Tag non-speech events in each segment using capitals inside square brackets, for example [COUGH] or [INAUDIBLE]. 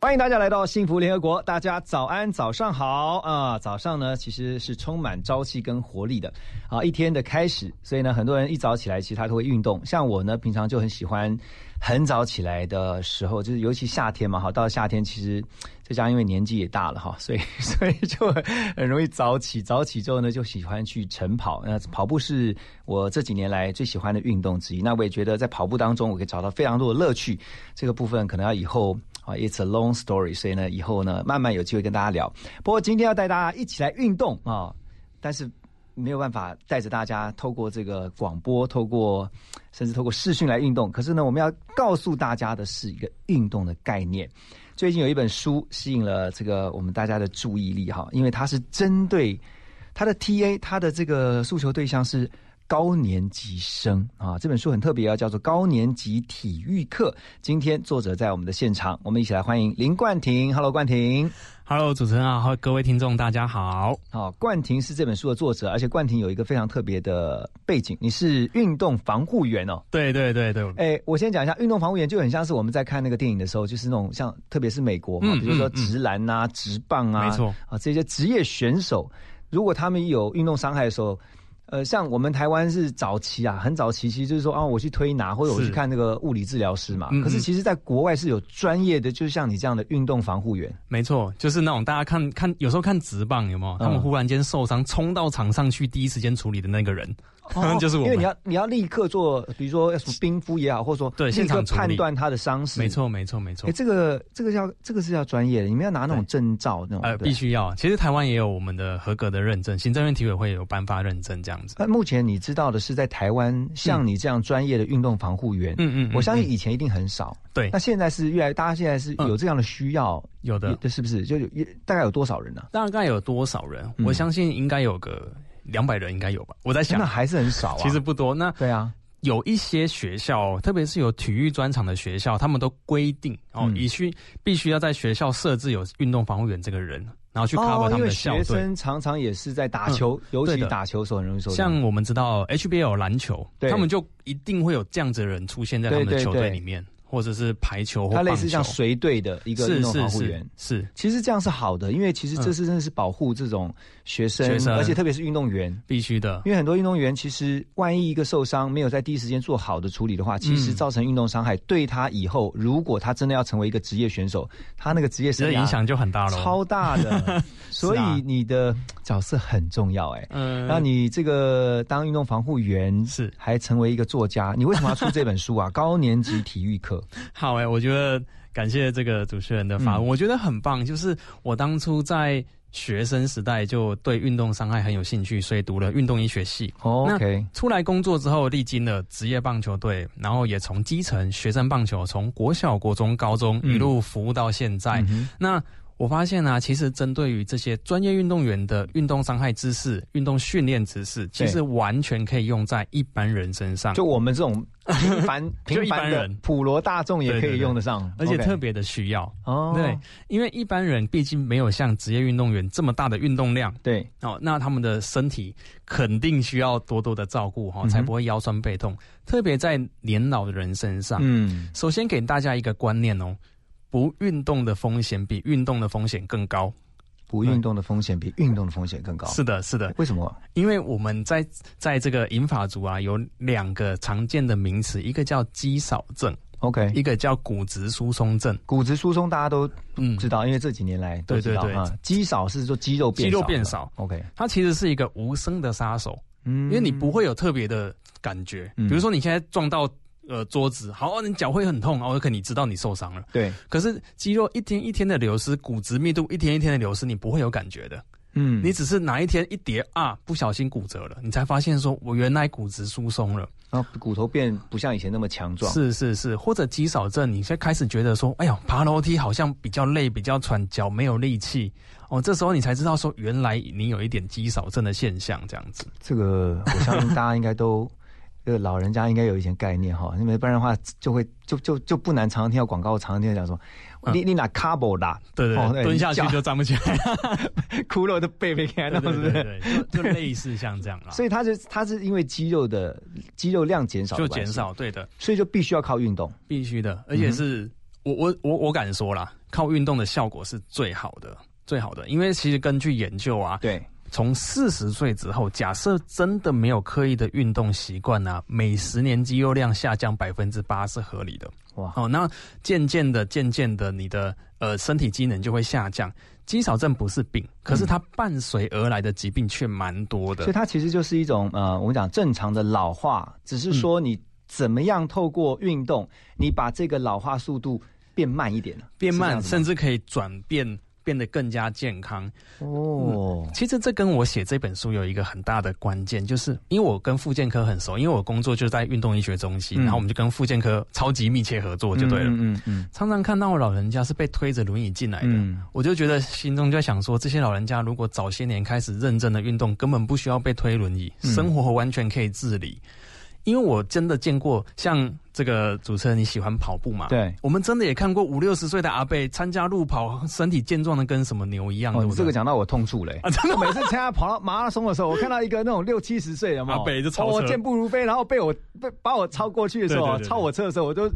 欢迎大家来到幸福联合国，大家早安，早上好啊！早上呢，其实是充满朝气跟活力的啊，一天的开始。所以呢，很多人一早起来，其实他都会运动。像我呢，平常就很喜欢很早起来的时候，就是尤其夏天嘛，哈，到了夏天，其实再加上因为年纪也大了哈，[LAUGHS] 所以所以就很容易早起。早起之后呢，就喜欢去晨跑。那跑步是我这几年来最喜欢的运动之一。那我也觉得在跑步当中，我可以找到非常多的乐趣。这个部分可能要以后。啊，It's a long story，所以呢，以后呢，慢慢有机会跟大家聊。不过今天要带大家一起来运动啊，但是没有办法带着大家透过这个广播，透过甚至透过视讯来运动。可是呢，我们要告诉大家的是一个运动的概念。最近有一本书吸引了这个我们大家的注意力哈，因为它是针对它的 TA，它的这个诉求对象是。高年级生啊，这本书很特别啊，叫做《高年级体育课》。今天作者在我们的现场，我们一起来欢迎林冠廷。Hello，冠廷。Hello，主持人好，各位听众大家好。好，冠廷是这本书的作者，而且冠廷有一个非常特别的背景，你是运动防护员哦。对对对对。哎，我先讲一下，运动防护员就很像是我们在看那个电影的时候，就是那种像，特别是美国嘛，比如说直篮啊、直棒啊，没错啊，这些职业选手，如果他们有运动伤害的时候。呃，像我们台湾是早期啊，很早期，其实就是说啊，我去推拿或者我去看那个物理治疗师嘛。可是其实，在国外是有专业的，就是像你这样的运动防护员。没错，就是那种大家看看，有时候看直棒有没有？他们忽然间受伤，冲到场上去，第一时间处理的那个人。[LAUGHS] 就是我，因为你要你要立刻做，比如说什么冰敷也好，或者说对现场判断他的伤势。没错，没错，没错。哎，这个这个要这个是要专业的，你们要拿那种证照那种。呃，必须要。其实台湾也有我们的合格的认证，行政院体委会有颁发认证这样子。那目前你知道的是，在台湾像你这样专业的运动防护员，嗯嗯，我相信以前一定很少。对，那现在是越来，大家现在是有这样的需要，有的，是不是？就有大概有多少人呢？大概有多少人？我相信应该有个。两百人应该有吧？我在想，那还是很少啊。其实不多。那对啊，有一些学校，特别是有体育专场的学校，他们都规定哦，必须必须要在学校设置有运动防护员这个人，然后去 cover 他们的校队。学生常常也是在打球，尤其打球时候很容易受伤。像我们知道 HBL 篮球，他们就一定会有这样子的人出现在他们的球队里面。或者是排球，他类似像随队的一个运动防护员，是其实这样是好的，因为其实这是真的是保护这种学生，而且特别是运动员。必须的，因为很多运动员其实万一一个受伤没有在第一时间做好的处理的话，其实造成运动伤害，对他以后如果他真的要成为一个职业选手，他那个职业生涯影响就很大了，超大的。[LAUGHS] 所以你的角色很重要，哎，嗯，那你这个当运动防护员是。还成为一个作家，你为什么要出这本书啊？[LAUGHS] 高年级体育课，好哎，我觉得感谢这个主持人的发问，我觉得很棒。就是我当初在学生时代就对运动伤害很有兴趣，所以读了运动医学系。OK，出来工作之后，历经了职业棒球队，然后也从基层学生棒球，从国小、国中、高中一路服务到现在。那我发现呢，其实针对于这些专业运动员的运动伤害知识、运动训练知识，其实完全可以用在一般人身上。就我们这种平凡 [LAUGHS] 平凡人、普罗大众也可以用得上，而且特别的需要。哦，对，因为一般人毕竟没有像职业运动员这么大的运动量。对，哦，那他们的身体肯定需要多多的照顾哈，才不会腰酸背痛。特别在年老的人身上。嗯，首先给大家一个观念哦。不运动的风险比运动的风险更高，不运动的风险比运动的风险更高。是的，是的。为什么？因为我们在在这个银法族啊，有两个常见的名词，一个叫肌少症，OK，一个叫骨质疏松症。骨质疏松大家都嗯知道，因为这几年来都知道啊。肌少是说肌肉变肌肉变少，OK，它其实是一个无声的杀手，嗯，因为你不会有特别的感觉，比如说你现在撞到。呃，桌子好，你脚会很痛哦，可你知道你受伤了。对，可是肌肉一天一天的流失，骨质密度一天一天的流失，你不会有感觉的。嗯，你只是哪一天一跌啊，不小心骨折了，你才发现说我原来骨质疏松了，然后骨头变不像以前那么强壮。是是是，或者肌少症，你现在开始觉得说，哎呀，爬楼梯好像比较累，比较喘，脚没有力气。哦，这时候你才知道说，原来你有一点肌少症的现象，这样子。这个我相信大家应该都。这个老人家应该有一些概念哈，因为不然的话就会就就就不难常常听到广告，常常听到讲说，你你拿卡布啦，对对，蹲下去就站不起来，[LAUGHS] 骷髅的背没开，是不是？对，就类似像这样啦。[LAUGHS] 所以他是他是因为肌肉的肌肉量减少，就减少，对的，所以就必须要靠运动，必须的，而且是我我我我敢说啦，靠运动的效果是最好的，最好的。因为其实根据研究啊，对，从四十岁之后，假设真的没有刻意的运动习惯啊，每十年肌肉量下降百分之八是合理的。哇，哦，那渐渐的、渐渐的，你的呃身体机能就会下降。肌少症不是病，可是它伴随而来的疾病却蛮多的。所以它其实就是一种呃，我们讲正常的老化，只是说你怎么样透过运动，你把这个老化速度变慢一点变慢，甚至可以转变。变得更加健康哦。其实这跟我写这本书有一个很大的关键，就是因为我跟复健科很熟，因为我工作就在运动医学中心，然后我们就跟复健科超级密切合作，就对了。嗯嗯。常常看到老人家是被推着轮椅进来的，我就觉得心中就在想说，这些老人家如果早些年开始认真的运动，根本不需要被推轮椅，生活完全可以自理。因为我真的见过像这个主持人，你喜欢跑步嘛？对，我们真的也看过五六十岁的阿贝参加路跑，身体健壮的跟什么牛一样。哦，这个讲到我痛处嘞！啊，真的，每次参加跑到马拉松的时候，我看到一个那种六七十岁的阿贝就超我健步如飞，然后被我被把我超过去的时候，超我车的时候，我都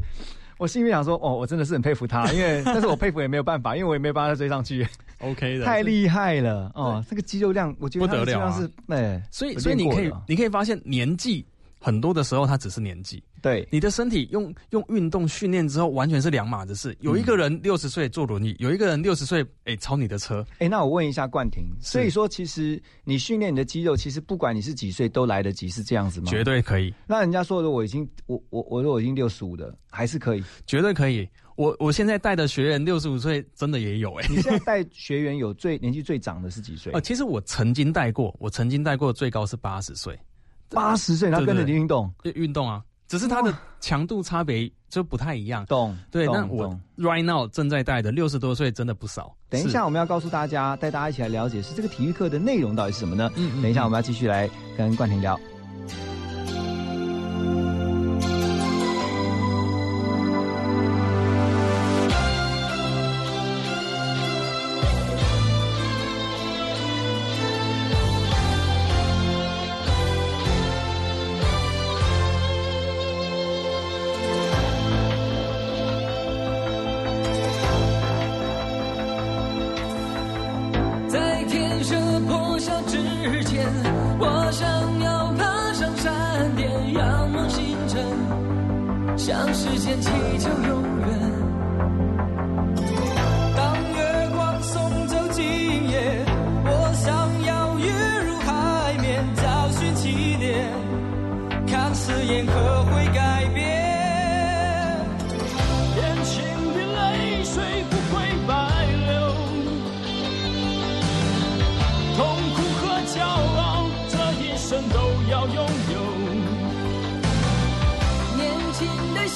我心里想说，哦，我真的是很佩服他，因为 [LAUGHS] 但是我佩服也没有办法，因为我也没有办法追上去。OK 的，太厉害了哦！这个肌肉量，我觉得不得了是哎，所以所以你可以你可以发现年纪。很多的时候，它只是年纪。对，你的身体用用运动训练之后，完全是两码子事。有一个人六十岁坐轮椅，有一个人六十岁哎超你的车。哎，那我问一下冠廷，所以说其实你训练你的肌肉，其实不管你是几岁都来得及，是这样子吗？绝对可以。那人家说的我已经我我我说我已经六十五的，还是可以？绝对可以。我我现在带的学员六十五岁真的也有哎。你现在带学员有最年纪最长的是几岁？呃，其实我曾经带过，我曾经带过最高是八十岁。八十岁，他跟着你运动，运动啊，只是他的强度差别就不太一样。懂，对。那我 right now 正在带的六十多岁真的不少。等一下，我们要告诉大家，带大家一起来了解是这个体育课的内容到底是什么呢？嗯，等一下我们要继续来跟冠廷聊。向时间祈求永。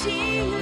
你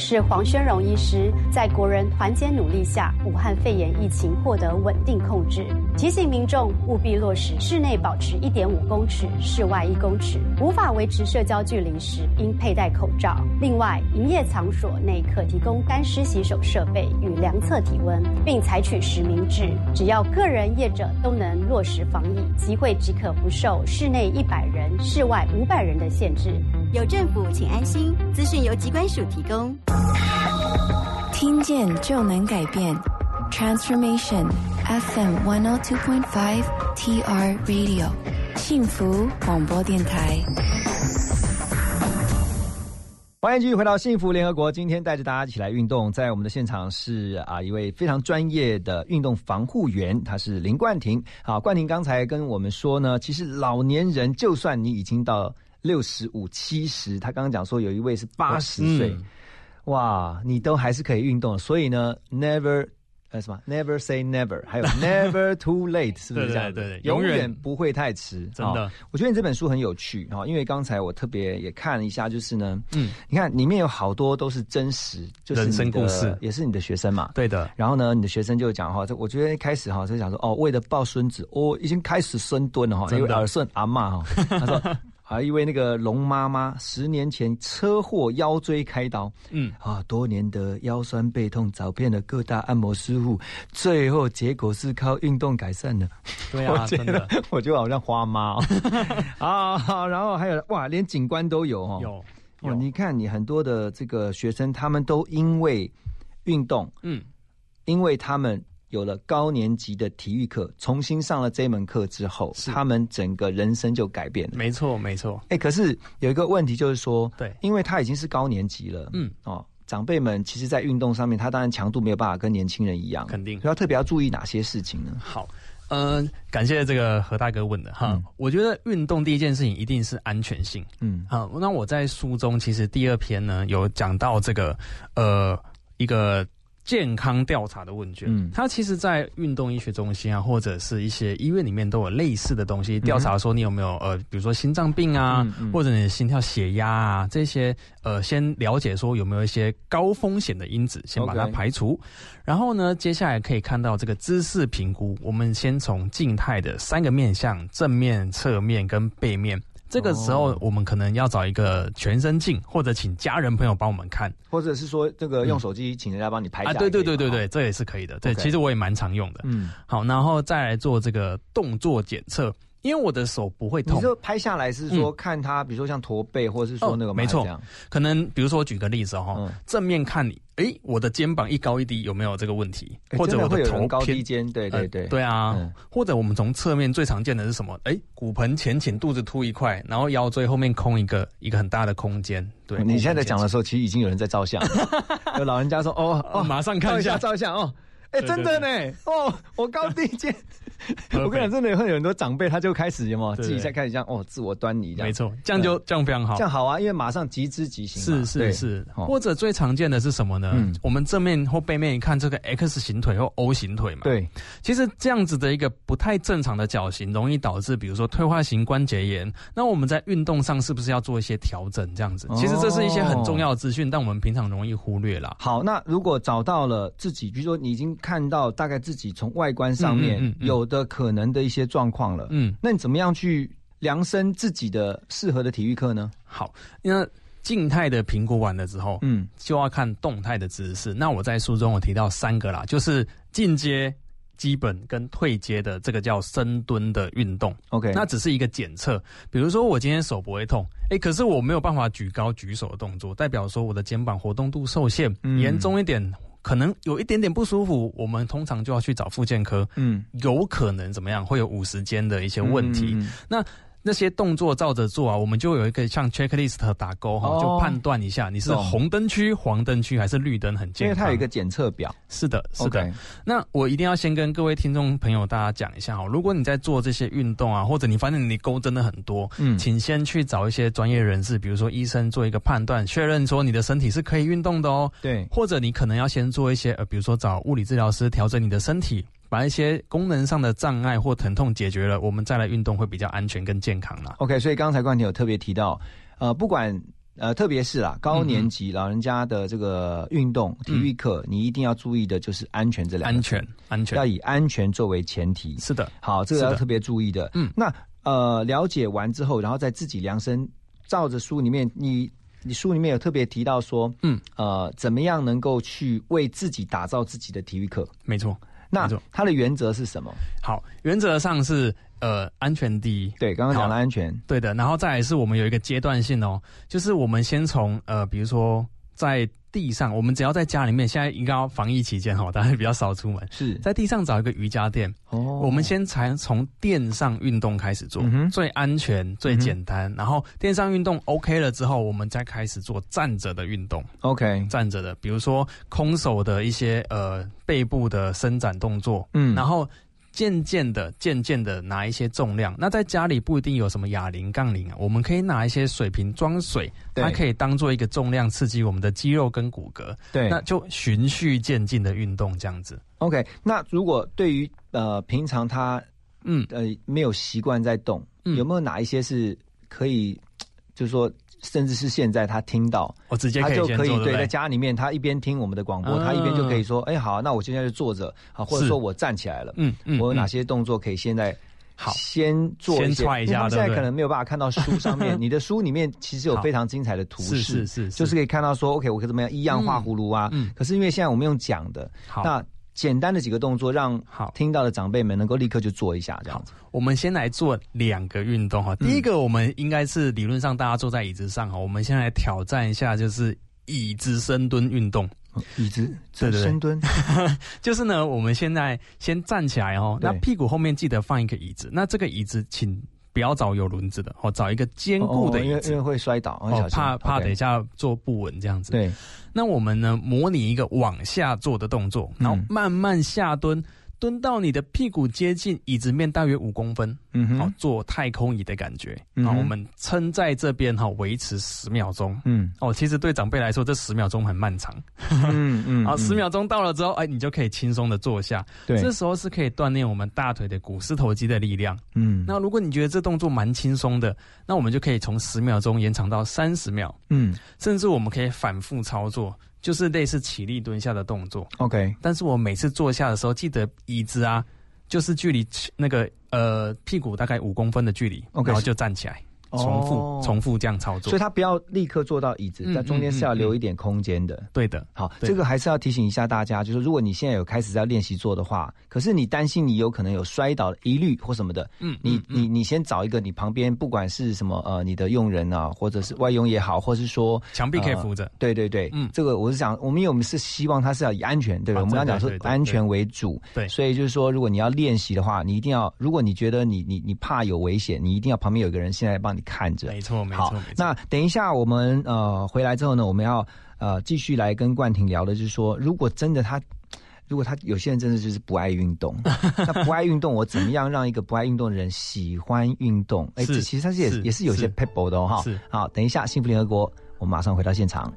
是黄宣荣医师，在国人团结努力下，武汉肺炎疫情获得稳定控制。提醒民众务必落实室内保持一点五公尺，室外一公尺。无法维持社交距离时，应佩戴口罩。另外，营业场所内可提供干湿洗手设备与量测体温，并采取实名制。只要个人业者都能落实防疫，集会即可不受室内一百人、室外五百人的限制。有政府，请安心。资讯由机关署提供。听见就能改变，Transformation FM one o two point five TR Radio，幸福广播电台。欢迎继续回到幸福联合国。今天带着大家一起来运动，在我们的现场是啊一位非常专业的运动防护员，他是林冠廷。好，冠廷刚才跟我们说呢，其实老年人就算你已经到。六十五、七十，他刚刚讲说有一位是八十。岁，哇，你都还是可以运动，所以呢，never 呃什么，never say never，还有 [LAUGHS] never too late，是不是这样？对对，永远不会太迟，真的。我觉得你这本书很有趣哈，因为刚才我特别也看了一下，就是呢，嗯，你看里面有好多都是真实，就是人生故事，也是你的学生嘛，对的。然后呢，你的学生就讲哈，这我觉得一开始哈就讲说，哦，为了抱孙子，我已经开始深蹲了哈，因为耳顺阿妈哈，他说。[LAUGHS] 啊，一位那个龙妈妈，十年前车祸腰椎开刀，嗯，啊，多年的腰酸背痛，找遍了各大按摩师傅，最后结果是靠运动改善的。对啊，[LAUGHS] 真的，我就好像花妈哦。[LAUGHS] 啊，然后还有哇，连警官都有哦，有有，你看你很多的这个学生，他们都因为运动，嗯，因为他们。有了高年级的体育课，重新上了这门课之后，他们整个人生就改变了。没错，没错。哎，可是有一个问题就是说，对，因为他已经是高年级了，嗯，哦，长辈们其实，在运动上面，他当然强度没有办法跟年轻人一样，肯定所以要特别要注意哪些事情呢？好，嗯，感谢这个何大哥问的哈。我觉得运动第一件事情一定是安全性，嗯，好，那我在书中其实第二篇呢有讲到这个，呃，一个。健康调查的问卷，嗯，它其实，在运动医学中心啊，或者是一些医院里面都有类似的东西。调查说你有没有呃，比如说心脏病啊，或者你的心跳、血压啊这些，呃，先了解说有没有一些高风险的因子，先把它排除。然后呢，接下来可以看到这个姿势评估。我们先从静态的三个面向：正面、侧面跟背面。这个时候，我们可能要找一个全身镜，或者请家人朋友帮我们看，或者是说这个用手机请人家帮你拍。啊，对对对对对，这也是可以的。对，其实我也蛮常用的。嗯，好，然后再来做这个动作检测。因为我的手不会痛，你说拍下来是说看他，比如说像驼背，或者是说那个没错，可能比如说我举个例子哈，正面看你，哎，我的肩膀一高一低有没有这个问题？或者我的头高低肩？对对对，对啊。或者我们从侧面最常见的是什么？哎，骨盆前倾，肚子凸一块，然后腰椎后面空一个一个很大的空间。对，你现在讲的时候，其实已经有人在照相，[LAUGHS] 有老人家说哦哦，马上看一下照相哦。哎，真的呢，哦，我高第一件。我跟你讲，真的会有很多长辈，他就开始有有自己在开始这样哦，自我端倪这样。没错，这样就这样非常好，这样好啊，因为马上即知即行。是是是，或者最常见的是什么呢？我们正面或背面一看，这个 X 型腿或 O 型腿嘛。对，其实这样子的一个不太正常的脚型，容易导致比如说退化型关节炎。那我们在运动上是不是要做一些调整？这样子，其实这是一些很重要的资讯，但我们平常容易忽略了。好，那如果找到了自己，比如说你已经看到大概自己从外观上面有的可能的一些状况了，嗯，那你怎么样去量身自己的适合的体育课呢？好，那静态的评估完了之后，嗯，就要看动态的姿势。那我在书中我提到三个啦，就是进阶、基本跟退阶的这个叫深蹲的运动。OK，那只是一个检测。比如说我今天手不会痛，哎，可是我没有办法举高举手的动作，代表说我的肩膀活动度受限，严重一点。可能有一点点不舒服，我们通常就要去找复健科。嗯，有可能怎么样？会有五十间的一些问题。那。那些动作照着做啊，我们就有一个像 checklist 打勾哈，就判断一下你是红灯区、黄灯区还是绿灯很健康。因为它有一个检测表。是的，是的。那我一定要先跟各位听众朋友大家讲一下哈，如果你在做这些运动啊，或者你发现你勾真的很多，嗯，请先去找一些专业人士，比如说医生做一个判断，确认说你的身体是可以运动的哦。对。或者你可能要先做一些呃，比如说找物理治疗师调整你的身体。把一些功能上的障碍或疼痛解决了，我们再来运动会比较安全跟健康啦。OK，所以刚才冠廷有特别提到，呃，不管呃，特别是啦，高年级老人家的这个运动体育课，你一定要注意的就是安全这两安全安全要以安全作为前提。是的，好，这个要特别注意的。嗯，那呃，了解完之后，然后再自己量身，照着书里面，你你书里面有特别提到说，嗯，呃，怎么样能够去为自己打造自己的体育课？没错。那它的原则是什么？好，原则上是呃安全第一。对，刚刚讲了安全。对的，然后再来是我们有一个阶段性哦，就是我们先从呃，比如说在地上，我们只要在家里面，现在应该要防疫期间哈，大家比较少出门，是在地上找一个瑜伽垫。哦，我们先才从垫上运动开始做，最安全、最简单。然后垫上运动 OK 了之后，我们再开始做站着的运动。OK，站着的，比如说空手的一些呃背部的伸展动作。嗯，然后。渐渐的，渐渐的拿一些重量。那在家里不一定有什么哑铃、杠铃啊，我们可以拿一些水瓶装水，它可以当做一个重量刺激我们的肌肉跟骨骼。对，那就循序渐进的运动这样子。OK，那如果对于呃平常他嗯呃没有习惯在动，有没有哪一些是可以，就是说？甚至是现在他听到，我直接他就可以对在家里面，他一边听我们的广播，他一边就可以说：“哎，好，那我现在就坐着，好，或者说我站起来了，嗯嗯，我有哪些动作可以现在好。先做一些？因为现在可能没有办法看到书上面，[LAUGHS] 你的书里面其实有非常精彩的图示，是是，就是可以看到说，OK，我可以怎么样一样画葫芦啊？嗯，可是因为现在我们用讲的，那。简单的几个动作，让好听到的长辈们能够立刻就做一下，这样子。我们先来做两个运动哈。第一个，我们应该是理论上大家坐在椅子上哈。我们先来挑战一下，就是椅子深蹲运动。椅子深蹲，[LAUGHS] 就是呢，我们现在先站起来哦。那屁股后面记得放一个椅子。那这个椅子，请。不要找有轮子的，哦，找一个坚固的，因为因为会摔倒，哦，怕怕等一下坐不稳这样子。对，那我们呢，模拟一个往下坐的动作，然后慢慢下蹲。蹲到你的屁股接近椅子面大约五公分，嗯哼，好做太空椅的感觉。好，我们撑在这边哈，维持十秒钟。嗯，哦，其实对长辈来说，这十秒钟很漫长。嗯嗯，[LAUGHS] 好，十秒钟到了之后，哎，你就可以轻松的坐下。对，这时候是可以锻炼我们大腿的股四头肌的力量。嗯，那如果你觉得这动作蛮轻松的，那我们就可以从十秒钟延长到三十秒。嗯，甚至我们可以反复操作。就是类似起立蹲下的动作，OK。但是我每次坐下的时候，记得椅子啊，就是距离那个呃屁股大概五公分的距离，OK，然后就站起来。重复重复这样操作，所以他不要立刻坐到椅子，在中间是要留一点空间的。对的，好，这个还是要提醒一下大家，就是如果你现在有开始在练习做的话，可是你担心你有可能有摔倒的疑虑或什么的，嗯，你你你先找一个你旁边不管是什么呃你的佣人啊，或者是外佣也好，或是说墙壁可以扶着，对对对，嗯，这个我是想，我们因为我们是希望他是要以安全，对吧？我们刚讲说安全为主，对，所以就是说，如果你要练习的话，你一定要，如果你觉得你你你怕有危险，你一定要旁边有一个人现在帮你看着，没错，没错。好，那等一下我们呃回来之后呢，我们要呃继续来跟冠廷聊的，就是说，如果真的他，如果他有些人真的就是不爱运动，[LAUGHS] 那不爱运动，我怎么样让一个不爱运动的人喜欢运动？哎，这其实他是也也是有些 pebble 的哈。是，好，等一下，幸福联合国，我们马上回到现场。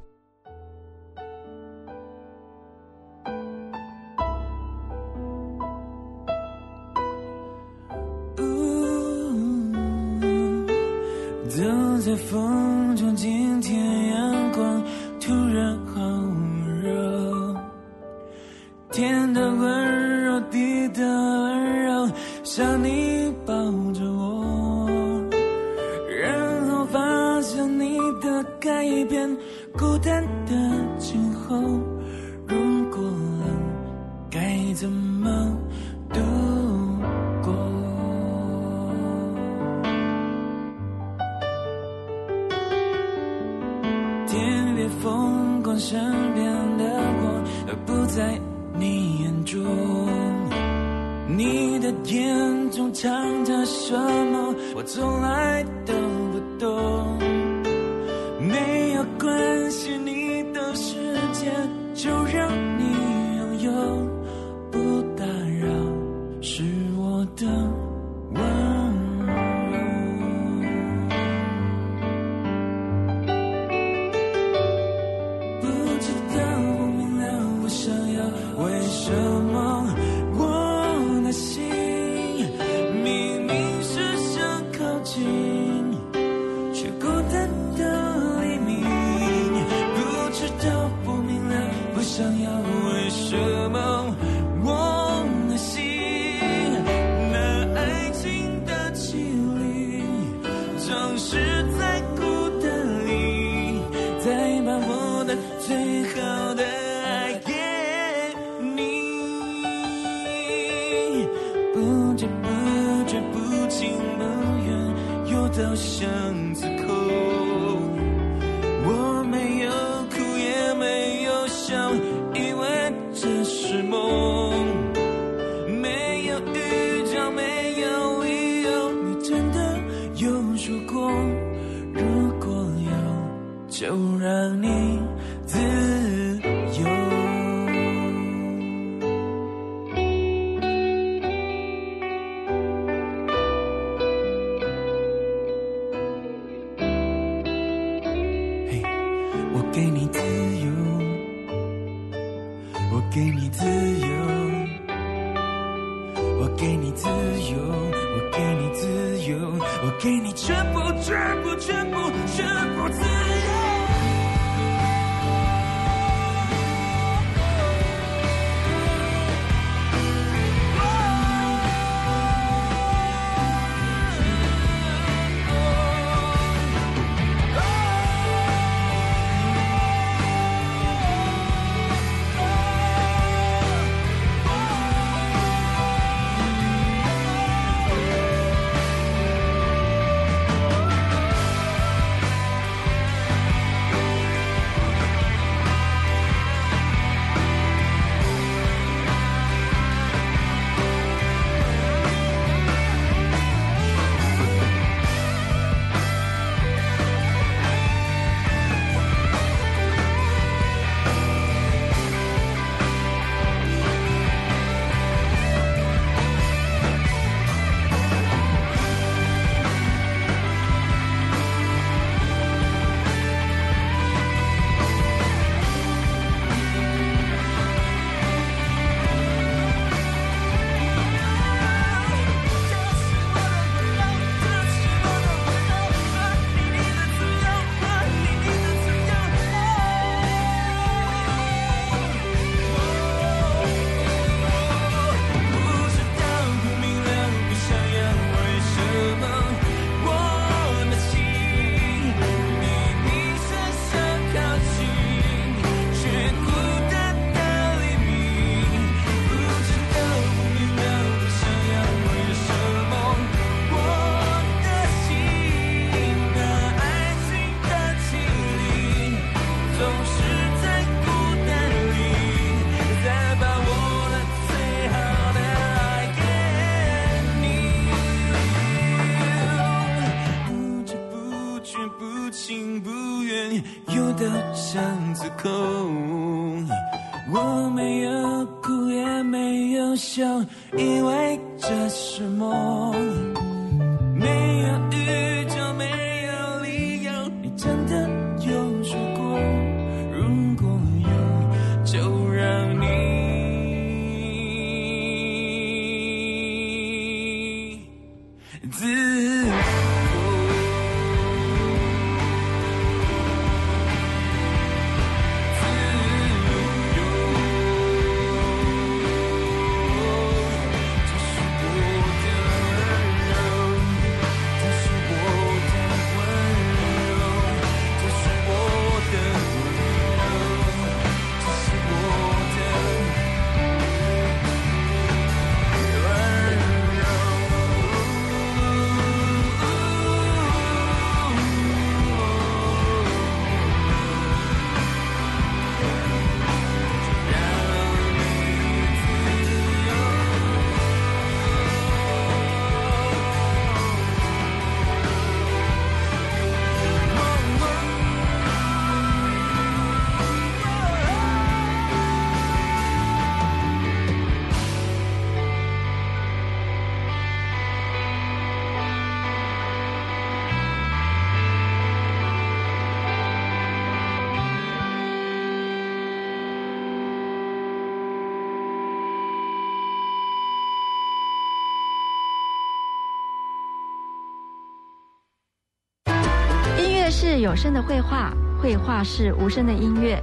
有声的绘画，绘画是无声的音乐。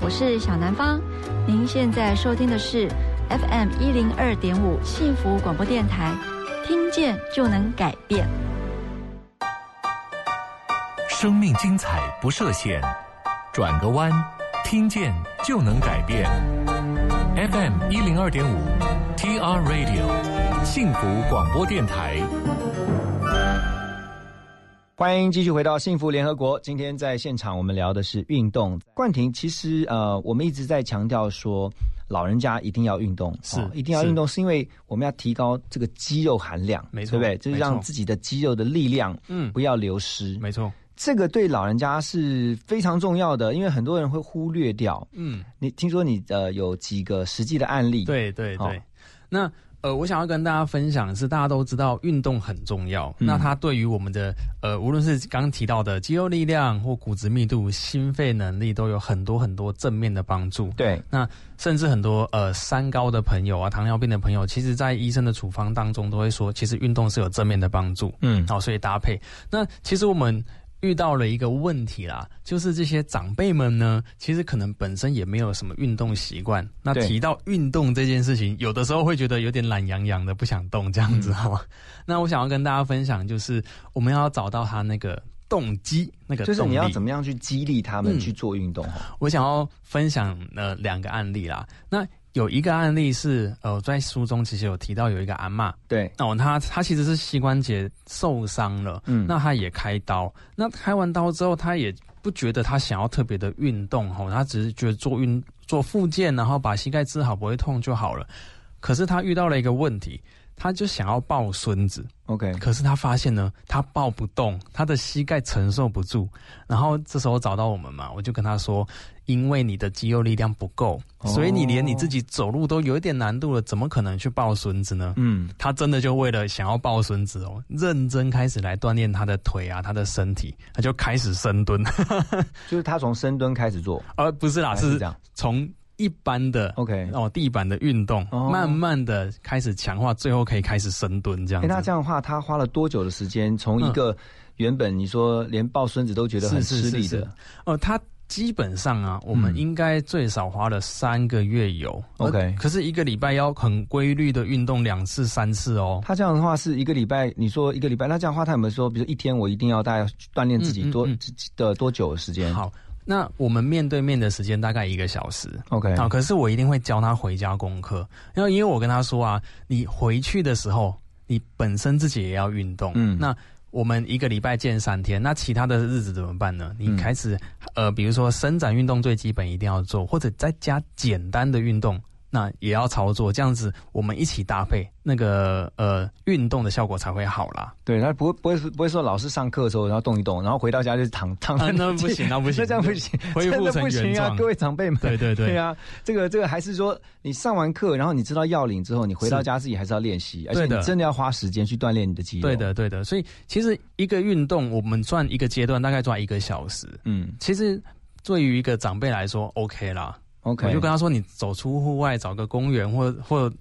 我是小南方，您现在收听的是 FM 一零二点五幸福广播电台，听见就能改变。生命精彩不设限，转个弯，听见就能改变。FM 一零二点五，TR Radio，幸福广播电台。欢迎继续回到幸福联合国。今天在现场，我们聊的是运动。冠廷，其实呃，我们一直在强调说，老人家一定要运动，是哦一定要运动，是因为我们要提高这个肌肉含量，没错对不对？就是让自己的肌肉的力量，嗯不要流失。没错，这个对老人家是非常重要的，因为很多人会忽略掉。嗯，你听说你呃有几个实际的案例？，对对好对。那呃，我想要跟大家分享的是，大家都知道运动很重要，嗯那它对于我们的呃，无论是刚刚提到的肌肉力量或骨质密度、心肺能力，都有很多很多正面的帮助。对，那甚至很多呃三高的朋友啊、糖尿病的朋友，其实在医生的处方当中都会说，其实运动是有正面的帮助。嗯，好、所以搭配。那其实我们遇到了一个问题啦，就是这些长辈们呢，其实可能本身也没有什么运动习惯。那提到运动这件事情，有的时候会觉得有点懒洋洋的，不想动这样子哈、那我想要跟大家分享，就是我们要找到他那个动机，那个就是你要怎么？样去激励他们嗯去做运动？哦我想要分享呃两个案例啦。那有一个案例是呃，在书中其实有提到有一个阿嬷，对，哦，她她其实是膝关节受伤了，嗯。那她也开刀，那开完刀之后，她也不觉得她想要特别的运动吼、哦，她只是觉得做运做复健，然后把膝盖治好不会痛就好了。可是她遇到了一个问题，他就想要抱孙子，OK，可是他发现呢，他抱不动，他的膝盖承受不住。然后这时候找到我们嘛，我就跟他说，因为你的肌肉力量不够，哦。所以你连你自己走路都有一点难度了，怎么可能去抱孙子呢？嗯，他真的就为了想要抱孙子哦，认真开始来锻炼他的腿啊，他的身体，他就开始深蹲，[LAUGHS] 就是他从深蹲开始做，而不是啦，是这样。从一般的 OK 哦地板的运动，哦慢慢的开始强化，最后可以开始深蹲这样哎，子。那这样的话，他花了多久的时间？从一个原本你说连抱孙子都觉得很吃力的，哦，他基本上啊，我们嗯应该最少花了三个月有。OK 呃可是一个礼拜要很规律的运动两次三次哦。他这样的话是一个礼拜，你说一个礼拜，那这样的话，他有没有说，比如一天我一定要大概锻炼自己多嗯嗯嗯的多久的时间？好，那我们面对面的时间大概一个小时。，OK，好，可是我一定会教他回家功课，然后因为我跟他说啊，你回去的时候，你本身自己也要运动，嗯那我们一个礼拜见三天，那其他的日子怎么办呢？你嗯开始、呃，比如说伸展运动最基本一定要做，或者再加简单的运动。那也要操作，这样子我们一起搭配，那个呃运动的效果才会好啦。对，那不会不会不会说老师上课的时候然后动一动，然后回到家就是躺躺 [LAUGHS] 在啊那不行 [LAUGHS] 那不行那这样不行，恢复真的成不行啊！各位长辈们，对对对对啊，这个这个还是说你上完课，然后你知道要领之后，你回到家自己还是要练习，而且你真的要花时间去锻炼你的肌肉。对，的，对的。所以其实一个运动，我们算一个阶段大概抓一个小时。嗯其实对于一个长辈来说，OK 啦。，OK，我就跟他说，你走出户外，找个公园或或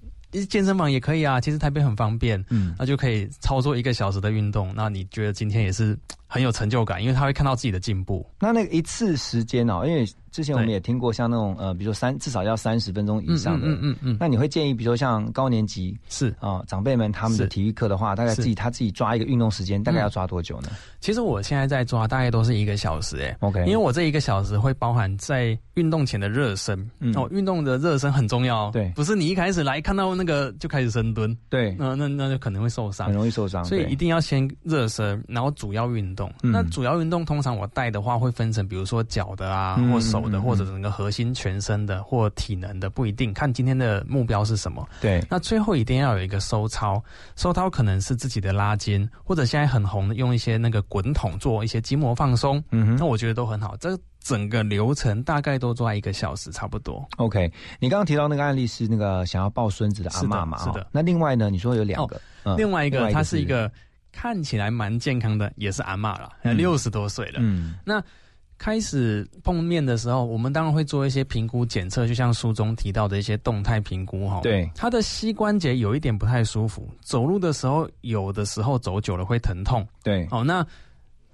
健身房也可以啊。其实台北很方便，嗯那就可以操作一个小时的运动。那你觉得今天也是很有成就感，因为他会看到自己的进步。那那个一次时间哦，因为之前我们也听过像那种呃，比如说三至少要三十分钟以上的，嗯嗯嗯，那你会建议，比如说像高年级是。啊、长辈们他们的体育课的话，大概自己他自己抓一个运动时间，大概要抓多久呢、其实我现在在抓，大概都是一个小时诶。OK 因为我这一个小时会包含在运动前的热身。嗯。哦，运动的热身很重要哦。对。不是你一开始来看到那个就开始深蹲，对，那那那就可能会受伤。很。容易受伤，所以一定要先热身，然后主要运动。嗯。那主要运动通常我带的话会分成，比如说脚的啊，嗯。或手的，或者整个核心全身的，或体能的，不一定看今天的目标是什么。对那最后一定要有一个收操，收操可能是自己的拉筋，或者现在很红的用一些那个滚筒做一些筋膜放松，嗯哼那我觉得都很好。这整个流程大概都做一个小时差不多。，OK。你刚刚提到那个案例是那个想要抱孙子的阿妈嘛？是的那另外呢，你说有两个，嗯另外一个，另外一个是一个看起来蛮健康的，也是阿嬷啦，嗯六十多岁了。嗯开始碰面的时候，我们当然会做一些评估检测，就像书中提到的一些动态评估哈。对他的膝关节有一点不太舒服，走路的时候有的时候走久了会疼痛。对，哦，那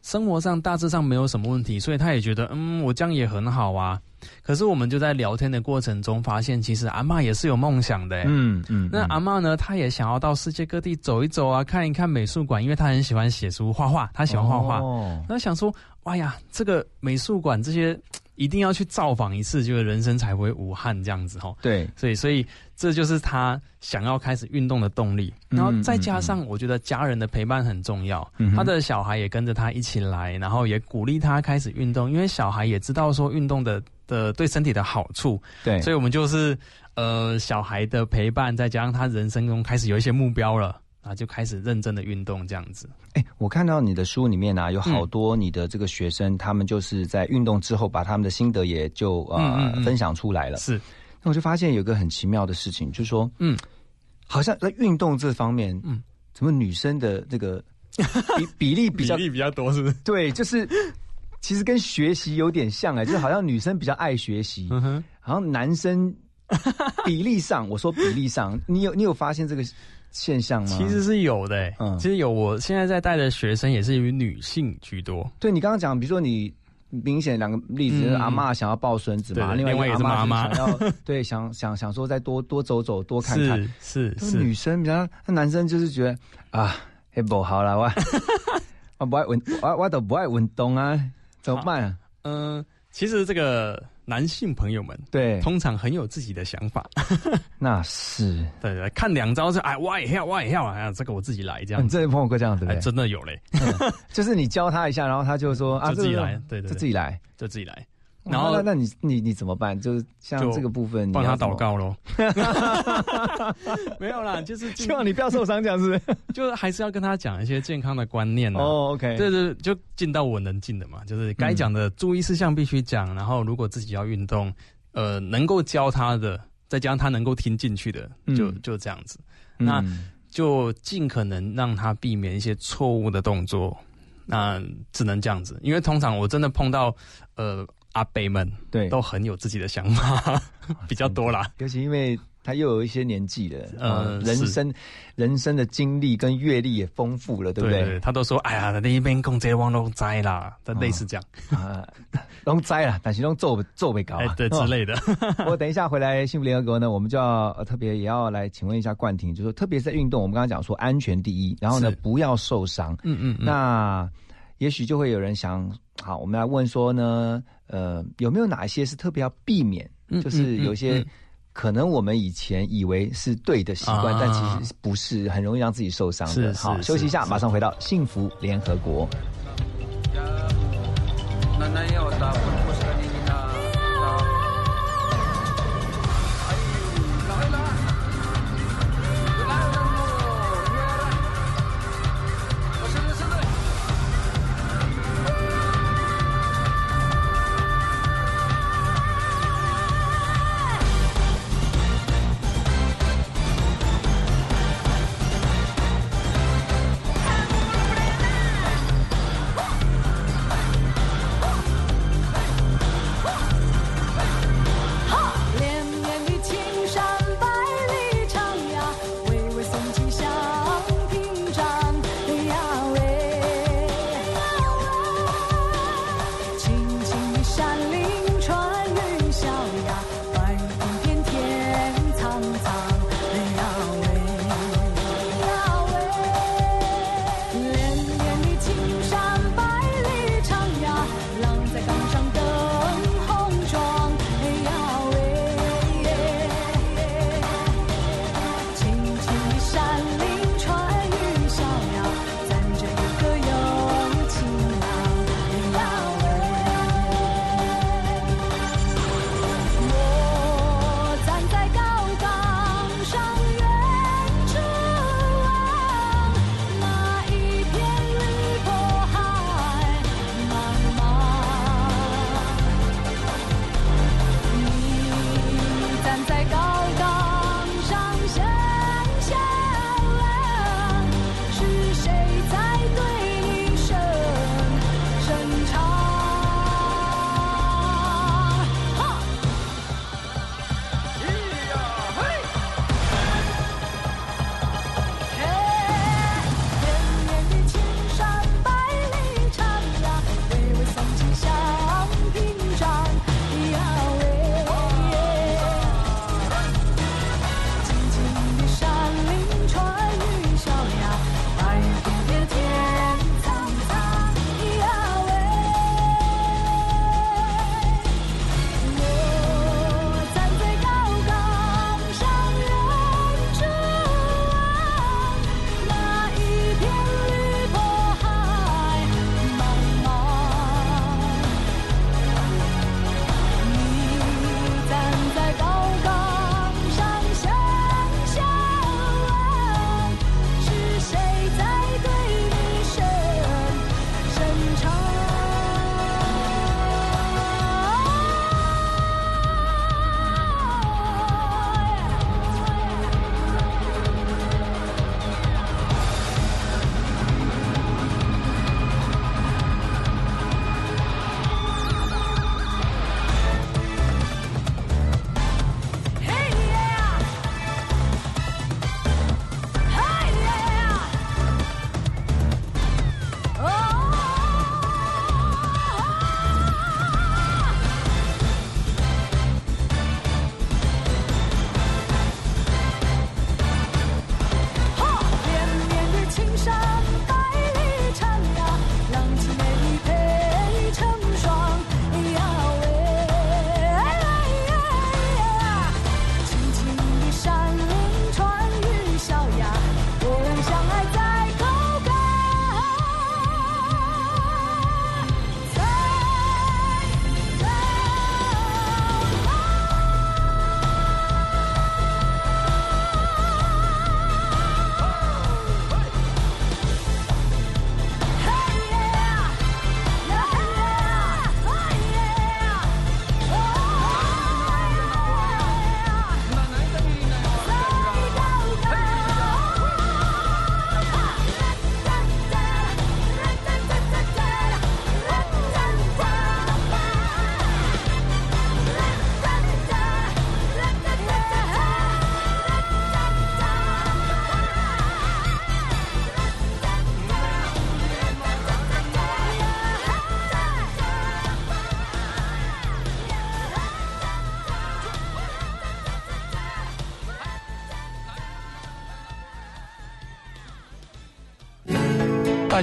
生活上大致上没有什么问题，所以他也觉得嗯，我这样也很好啊。可是我们就在聊天的过程中发现，其实阿嬷也是有梦想的、欸。嗯嗯，那阿嬷呢？她也想要到世界各地走一走啊，看一看美术馆，因为她很喜欢写书、画画，她喜欢画画。哦那想说，哇呀，这个美术馆这些 [TSK] 一定要去造访一次，就是人生才不会无憾这样子哈。对，所以，所以这就是他想要开始运动的动力。嗯然后再加上，我觉得家人的陪伴很重要。他的小孩也跟着他一起来，然后也鼓励他开始运动，因为小孩也知道说运动的的对身体的好处。对，所以我们就是呃小孩的陪伴，再加上他人生中开始有一些目标了。啊，就开始认真的运动这样子。哎，我看到你的书里面啊，有好多你的这个学生，他们就是在运动之后，把他们的心得也就呃、嗯嗯嗯分享出来了。是，那我就发现有个很奇妙的事情，就是说，嗯，好像在运动这方面，嗯嗯，怎么女生的这个 [LAUGHS] 比比例比较比较多，是不是？对，就是其实跟学习有点像哎，就是好像女生比较爱学习，嗯哼，好像男生比例上，我说比例上，你有你有发现这个现象吗？其实是有的、欸，嗯其实有。我现在在带的学生也是以女性居多，对你刚刚讲，比如说你明显两个例子，阿嬷想要抱孙子嘛，另外一个是一个阿妈妈想要 [LAUGHS] 对想想想说再多多走走多看看。是是是女生比较，那男生就是觉得啊，哎不好了，我 [LAUGHS] 我不爱运，我我都不爱运动啊，怎么办啊？嗯、其实这个男性朋友们对，通常很有自己的想法，[LAUGHS] 那是，对对，看两招就哎，我也要，我也要，哎呀，这个我自己来这样。这朋友哥这样对不？真的有嘞，就是你教他一下，然后他就说 [LAUGHS] 啊，就自己来，对对对，就自己来。就自己来，然然后后那那你你你怎么办？就是像就这个部分，你帮他祷。告喽。[LAUGHS] 没有啦，就是 [LAUGHS] 希望你不要受伤，这样子。[LAUGHS] 就还是要跟他讲一些健康的观念呐。哦，OK，对对，就尽到我能尽的嘛，就是该讲的注意事项必须讲，然后如果自己要运动，呃，能够教他的，再加上他能够听进去的，就嗯就这样子，那嗯就尽可能让他避免一些错误的动作。那只能这样子，因为通常我真的碰到，呃，阿伯们对，都很有自己的想法，[LAUGHS] 比较多啦。尤其因为他又有一些年纪了，呃呃，人生人生的经历跟阅历也丰富了，对不对？他都说，哎呀，那一边公这网络栽啦，但类似这样，啊，拢栽了，[LAUGHS] 但是拢做做不搞对之类的。[LAUGHS] 我等一下回来幸福联合国呢，我们就要、呃特别也要来请问一下冠廷，就是说特别在运动，我们刚刚讲说安全第一，然后呢是不要受伤。嗯嗯嗯，那也许就会有人想，好，我们来问说呢，呃，有没有哪一些是特别要避免？嗯就是有些可能我们以前以为是对的习惯，啊但其实不是，很容易让自己受伤的。好，休息一下，马上回到幸福联合国。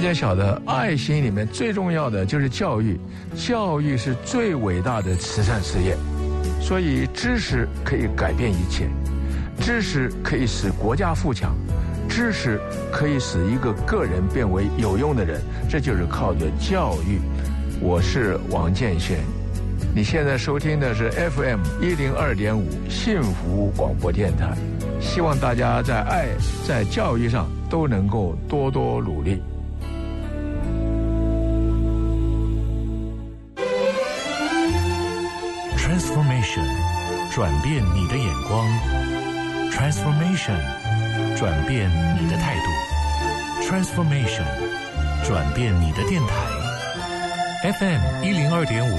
家晓得，爱心里面最重要的就是教育，教育是最伟大的慈善事业。所以，知识可以改变一切，知识可以使国家富强，知识可以使一个个人变为有用的人。这就是靠着教育。我是王建轩，你现在收听的是 FM 一零二点五幸福广播电台。希望大家在爱、在教育上都能够多多努力。转变你的眼光；Transformation，转变你的态度；Transformation，转变你的电台。FM 一零二点五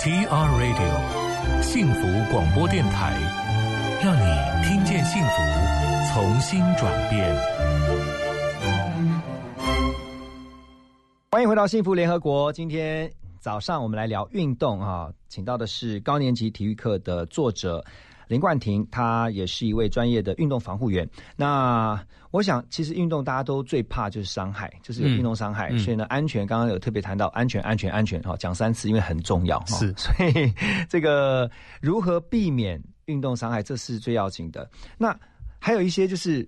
，TR Radio，幸福广播电台，让你听见幸福，重新转变。欢迎回到幸福联合国。今天早上我们来聊运动啊，请到的是高年级体育课的作者林冠廷，他也是一位专业的运动防护员。那我想，其实运动大家都最怕就是伤害，就是有运动伤害。所以呢，安全刚刚有特别谈到安全，安全，安全，哈，讲三次，因为很重要。哈是所以这个如何避免运动伤害，这是最要紧的。那还有一些就是。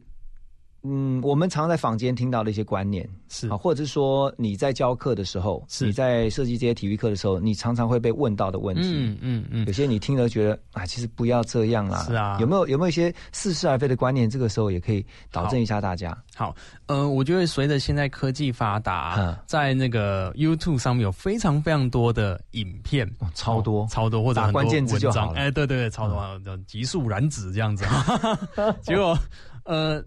嗯，我们常在坊间听到的一些观念是啊，或者是说你在教课的时候，是你在设计这些体育课的时候，你常常会被问到的问题。嗯嗯嗯有，些你听了觉得啊，其实不要这样啦。是啊有没有有没有一些似是而非的观念？这个时候也可以导正一下大家。好，呃，我觉得随着现在科技发达，嗯在那个 YouTube 上面有非常非常多的影片，哦超多哦超多，或者打很多关键字就好了嗯文章哎，对对对，超多，的极速燃脂这样子。[LAUGHS] 结果，呃，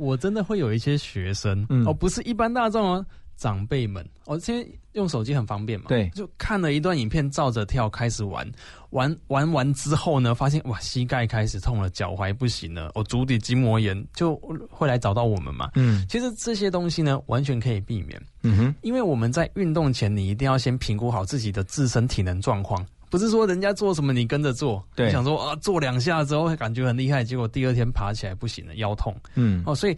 我真的会有一些学生，嗯。哦，不是一般大众哦，长辈们，哦，现在用手机很方便嘛，对。就看了一段影片，照着跳开始玩，玩玩完之后呢，发现哇，膝盖开始痛了，脚踝不行了，哦，足底筋膜炎，就会来找到我们嘛。嗯。其实这些东西呢，完全可以避免，嗯哼，因为我们在运动前，你一定要先评估好自己的自身体能状况，不是说人家做什么你跟着做，对。你想说啊做两下之后感觉很厉害，结果第二天爬起来不行了，腰痛。嗯，哦，所以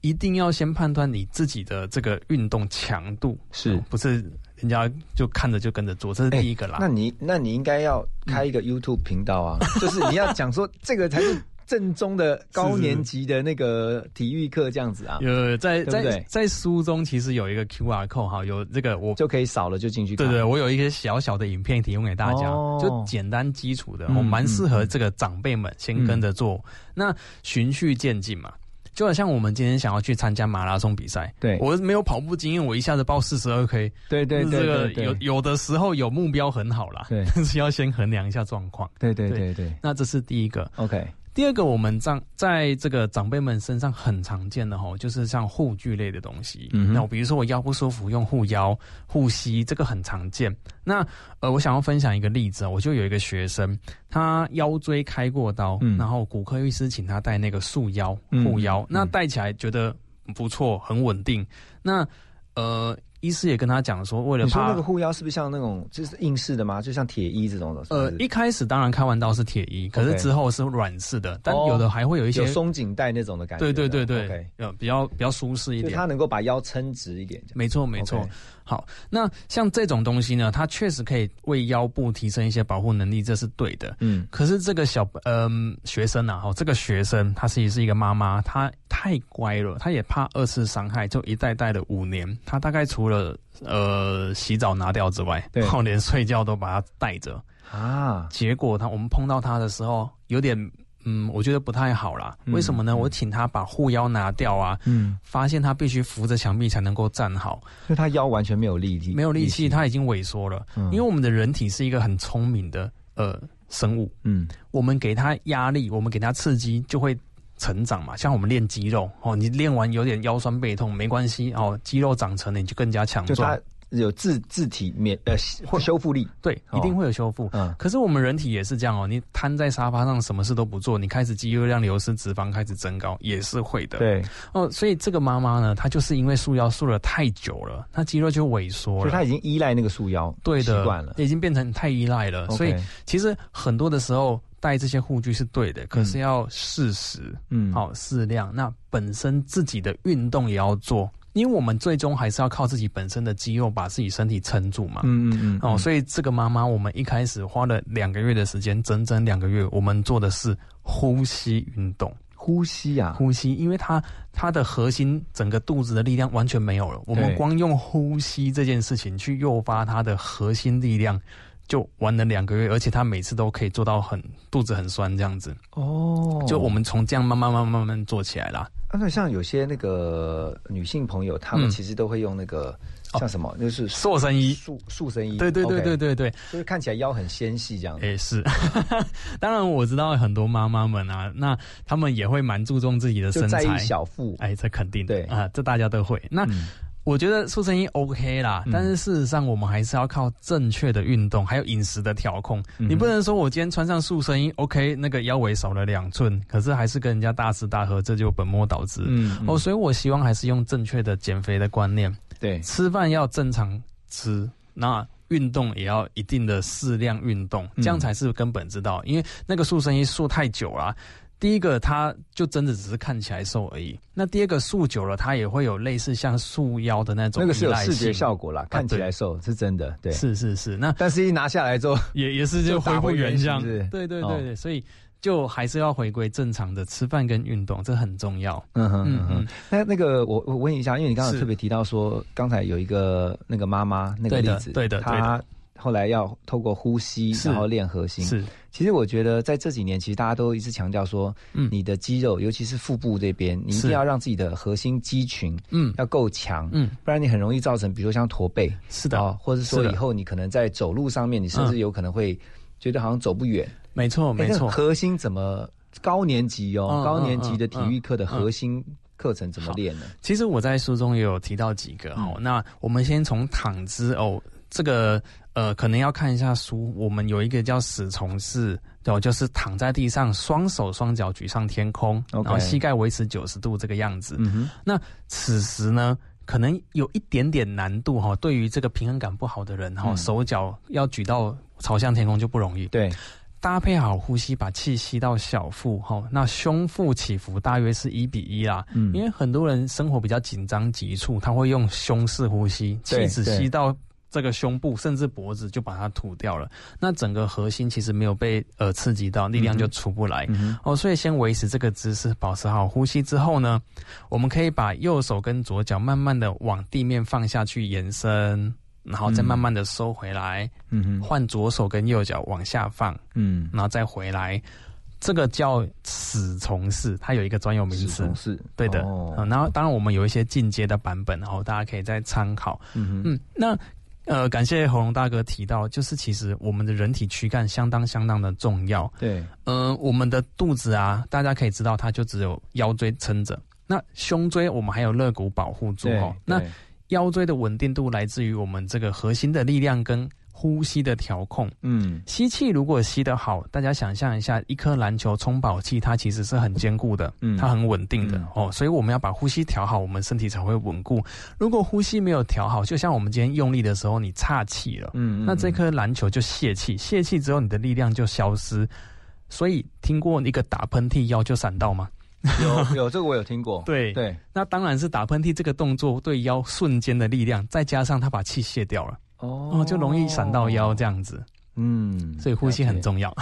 一定要先判断你自己的这个运动强度，是。哦不是人家就看着就跟着做，这是第一个啦。那你那你应该要开一个 YouTube 频道啊，[LAUGHS] 就是你要讲说这个才是正宗的高年级的那个体育课这样子啊，有在在对对？在书中其实有一个 QR code 哈，有这个我就可以扫了就进去看。对对，我有一些小小的影片提供给大家，哦。就简单基础的，嗯我蛮适合这个长辈们先跟着做。那循序渐进嘛，就好像我们今天想要去参加马拉松比赛，对。我没有跑步经验，我一下子报四十二 K，对对对这个有有的时候有目标很好啦，对。但 [LAUGHS] 是要先衡量一下状况。对对对。对对。那这是第一个，，OK，第二个，我们在在这个长辈们身上很常见的吼，就是像护具类的东西。嗯那我比如说我腰不舒服，用护腰、护膝，这个很常见。那呃，我想要分享一个例子啊，我就有一个学生，他腰椎开过刀，嗯然后骨科医师请他戴那个束腰嗯护腰，嗯那戴起来觉得不错，很稳定。那呃，医师也跟他讲说，为了怕你说那个护腰是不是像那种就是硬式的吗？就像铁衣这种的？呃，一开始当然开完刀是铁衣，可是之后是软式的，但哦有的还会有一些有松紧带那种的感觉对的。对对对比较比较舒适一点就它。能够把腰撑直一点。没错没错好，那像这种东西呢，它确实可以为腰部提升一些保护能力，这是对的。嗯可是这个小嗯、学生啊，哈，这个学生她其实是一个妈妈，她太乖了，她也怕二次伤害，就一戴戴了五年。她大概除了呃洗澡拿掉之外，对然后连睡觉都把它带着。啊，结果他我们碰到他的时候，有点嗯，我觉得不太好啦。嗯为什么呢？我请他把护腰拿掉啊，嗯，发现他必须扶着墙壁才能够站好，所以他腰完全没有力气，没有力气，他已经萎缩了。嗯因为我们的人体是一个很聪明的呃生物，嗯我们给他压力，我们给他刺激，就会成长嘛。像我们练肌肉哦，你练完有点腰酸背痛没关系哦，肌肉长成了你就更加强壮就它。有自自体免呃或修复力。对，哦一定会有修复。嗯可是我们人体也是这样哦，你瘫在沙发上什么事都不做，你开始肌肉量流失，脂肪开始增高，也是会的。对，哦，所以这个妈妈呢，她就是因为束腰束了太久了，她肌肉就萎缩了。所以她已经依赖那个束腰，对的习惯了。已经变成太依赖了。所以其实很多的时候带这些护具是对的，可是要适时，嗯好适量。那本身自己的运动也要做。因为我们最终还是要靠自己本身的肌肉把自己身体撑住嘛。嗯嗯嗯，哦，所以这个妈妈，我们一开始花了两个月的时间，整整两个月，我们做的是呼吸运动。呼吸啊，呼吸，因为她她的核心整个肚子的力量完全没有了，我们光用呼吸这件事情去诱发她的核心力量。就玩了两个月，而且他每次都可以做到很肚子很酸这样子。哦，就我们从这样慢慢慢慢慢慢做起来啦。那像有些那个女性朋友，她们其实都会用那个像什么，就是塑身衣、塑塑身衣。对对对对对对，就是看起来腰很纤细这样。哎，是。[LAUGHS] 当然我知道很多妈妈们啊，那他们也会蛮注重自己的身材，小腹。哎，这肯定对啊，这大家都会。那。我觉得塑身衣 OK 啦，但是事实上我们还是要靠正确的运动，还有饮食的调控。你不能说我今天穿上塑身衣 OK，那个腰围少了两寸，可是还是跟人家大吃大喝，这就本末倒置。嗯，哦，所以我希望还是用正确的减肥的观念。对，吃饭要正常吃，那运动也要一定的适量运动，这样才是根本之道。因为那个塑身衣塑太久了。第一个，它就真的只是看起来瘦而已。那第二个，束久了，它也会有类似像束腰的那种，那个是有视觉效果啦，看起来瘦是真的。对，是是是。那但是一拿下来之后，也也是就恢复原样。对对对对，所以就还是要回归正常的吃饭跟运动，这很重要。嗯哼嗯哼。那那个我我问一下，因为你刚才特别提到说，刚才有一个那个妈妈那个例子，对的，她后来要透过呼吸然后练核心。是。其实我觉得，在这几年，其实大家都一直强调说，嗯，你的肌肉，尤其是腹部这边，你一定要让自己的核心肌群，嗯，要够强，嗯，不然你很容易造成，比如像驼背，是的，或者说以后你可能在走路上面，你甚至有可能会觉得好像走不远。没错，没错。核心怎么高年级哦？高年级的体育课的核心课程怎么练呢？其实我在书中也有提到几个哦。那我们先从躺姿哦，这个。呃，可能要看一下书。我们有一个叫死虫式，对，就是躺在地上，双手双脚举上天空，然后膝盖维持九十度这个样子。那此时呢，可能有一点点难度哈。对于这个平衡感不好的人哈，手脚要举到朝向天空就不容易。对，搭配好呼吸，把气吸到小腹哈。那胸腹起伏大约是一比一啦。嗯，因为很多人生活比较紧张急促，他会用胸式呼吸，气只吸到。这个胸部甚至脖子就把它吐掉了，那整个核心其实没有被呃刺激到，力量就出不来。哦。所以先维持这个姿势，保持好呼吸之后呢，我们可以把右手跟左脚慢慢的往地面放下去延伸，然后再慢慢的收回来，嗯换左手跟右脚往下放，嗯，然后再回来，这个叫死虫式，它有一个专有名词，是，对的。然后当然我们有一些进阶的版本，然后大家可以再参考，嗯嗯，那。呃，感谢喉咙大哥提到，就是其实我们的人体躯干相当相当的重要。对，呃，我们的肚子啊，大家可以知道，它就只有腰椎撑着，那胸椎我们还有肋骨保护住哦。那腰椎的稳定度来自于我们这个核心的力量跟。呼吸的调控，嗯，吸气如果吸得好，大家想象一下，一颗篮球充饱气，它其实是很坚固的，嗯，它很稳定的哦，所以我们要把呼吸调好，我们身体才会稳固。如果呼吸没有调好，就像我们今天用力的时候，你岔气了，嗯，那这颗篮球就泄气，泄气之后你的力量就消失。所以听过一个打喷嚏腰就闪到吗？有有这个我有听过，[LAUGHS] 对对，那当然是打喷嚏这个动作对腰瞬间的力量，再加上他把气泄掉了。哦，就容易闪到腰这样子，嗯，所以呼吸很重要。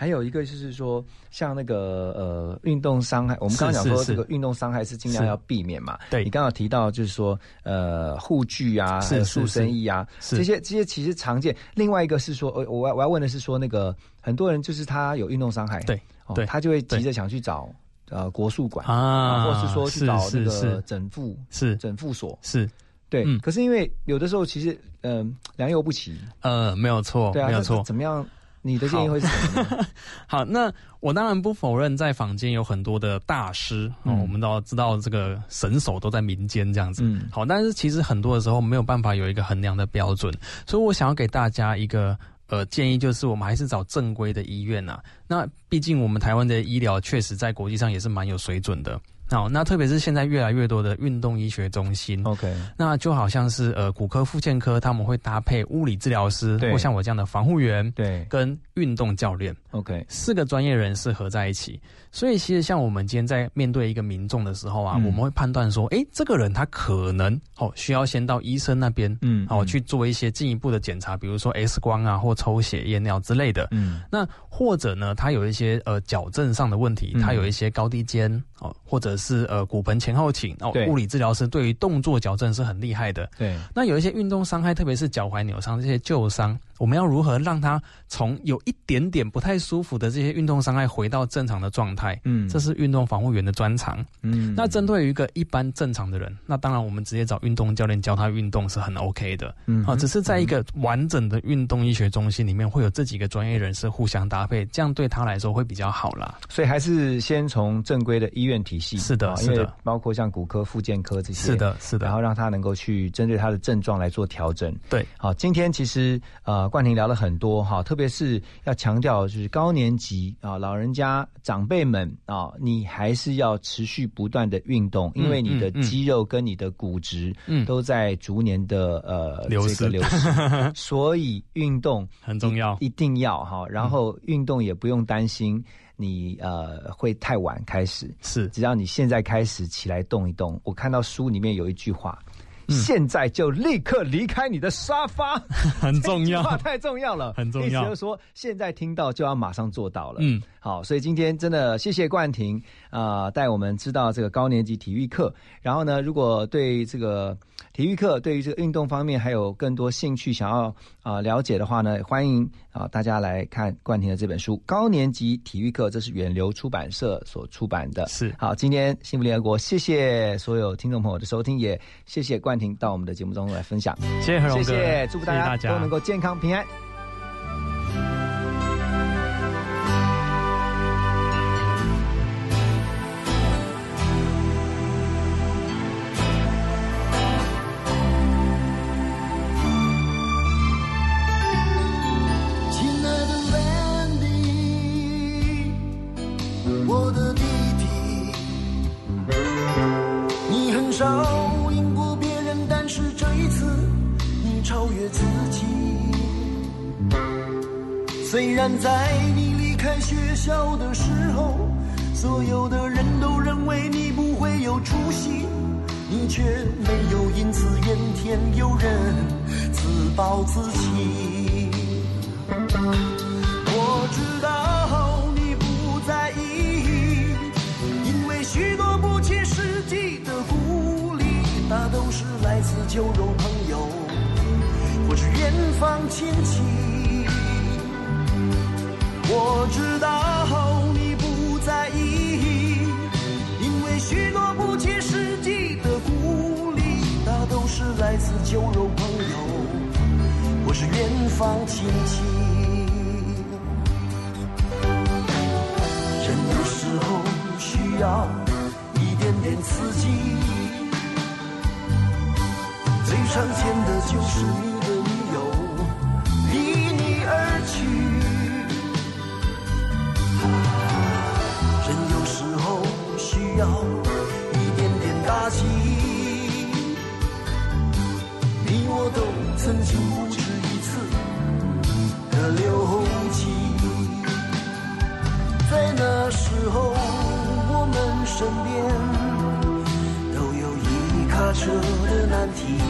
还有一个就是说，像那个呃运动伤害，我们刚刚讲说这个运动伤害是尽量要避免嘛。对，你刚刚提到就是说呃护具啊，塑身衣啊，这些这些其实常见。另外一个是说，呃我我要问的是说，那个很多人就是他有运动伤害，对，对他就会急着想去找呃国术馆啊，或者是说去找那个整复是。整复所。是。对，可是因为有的时候其实，嗯，良莠不齐。呃，没有错，对啊，没有错。怎么样？你的建议会是什么？[LAUGHS] 好，那我当然不否认，在坊间有很多的大师哦，我们都知道这个神手都在民间这样子。嗯，好，但是其实很多的时候没有办法有一个衡量的标准，所以我想要给大家一个呃建议，就是我们还是找正规的医院呐。那毕竟我们台湾的医疗确实在国际上也是蛮有水准的。好，那特别是现在越来越多的运动医学中心，OK，那就好像是呃骨科、复健科，他们会搭配物理治疗师，对或像我这样的防护员，对。跟运动教练，，OK，四个专业人士合在一起。所以其实像我们今天在面对一个民众的时候啊，嗯。我们会判断说，诶，这个人他可能哦需要先到医生那边，嗯哦嗯。去做一些进一步的检查，比如说 X 光啊或抽血验尿之类的。嗯。那或者呢，他有一些呃矫正上的问题，嗯。他有一些高低肩哦，或者是呃骨盆前后倾哦对，物理治疗师对于动作矫正是很厉害的。对，那有一些运动伤害，特别是脚踝扭伤这些旧伤，我们要如何让他从有一点点不太舒服的这些运动伤害回到正常的状态？嗯这是运动防护员的专长。嗯那针对于一个一般正常的人，那当然我们直接找运动教练教他运动是很 OK 的。嗯啊，只是在一个完整的运动医学中心里面，会有这几个专业人士互相搭配，这样对他来说会比较好啦。所以还是先从正规的医院体系，是的啊因为是的包括像骨科、复健科这些，是的，是的，然后让他能够去针对他的症状来做调整。对，好，今天其实呃，冠廷聊了很多哈，特别是要强调就是高年级啊，老人家长辈们啊，你还是要持续不断的运动，因为你的肌肉跟你的骨质嗯都在逐年的呃流失这个流失，[LAUGHS] 所以运动很重要一一定要哈。然后运动也不用担心你呃会太晚开始，是只要你现在开始起来动一动。我看到书里面有一句话。嗯。现在就立刻离开你的沙发，[LAUGHS] 很重要。话太重要了，很重要。意思就是说，现在听到就要马上做到了。嗯，好，所以今天真的谢谢冠廷啊、呃带我们知道这个高年级体育课。然后呢，如果对这个体育课对于这个运动方面还有更多兴趣想要啊、呃了解的话呢，欢迎啊、大家来看冠廷的这本书《高年级体育课》，这是远流出版社所出版的。是好，今天幸福联合国，谢谢所有听众朋友的收听，也谢谢冠廷到我们的节目中来分享。谢谢何荣哥，谢谢，祝福大家都能够健康平安。在你离开学校的时候，所有的人都认为你不会有出息，你却没有因此怨天尤人，自暴自弃。我知道你不在意，因为许多不切实际的鼓励，大都是来自酒肉朋友或是远方亲戚。我知道你不在意，因为许多不切实际的鼓励，大都是来自酒肉朋友或是远方亲戚。人有时候需要一点点刺激，最常见的就是你曾经不止一次的流涕。在那时候，我们身边都有一卡车的难题，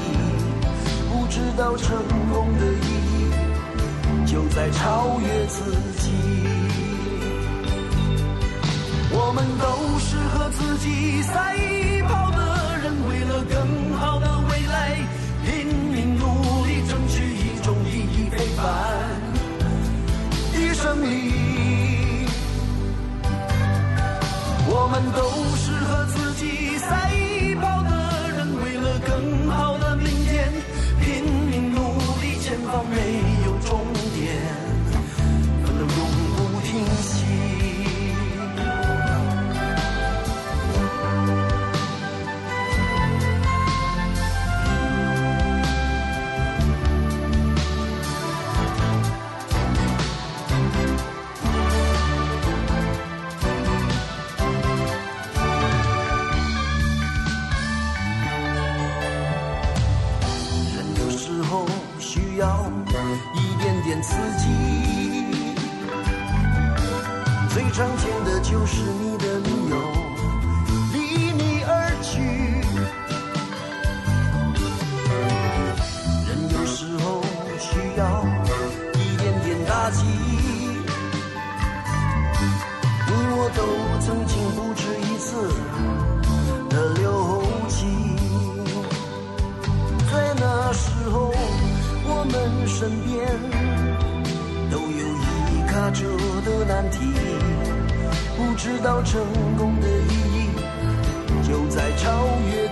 不知道成功的意义就在超越自己。我们都是和自己赛都是和自己赛是你的理由，离你而去。人有时候需要一点点打击，你我都曾经不止一次的流涕，在那时候我们身边都有一卡车的难题。不知道成功的意义就在超越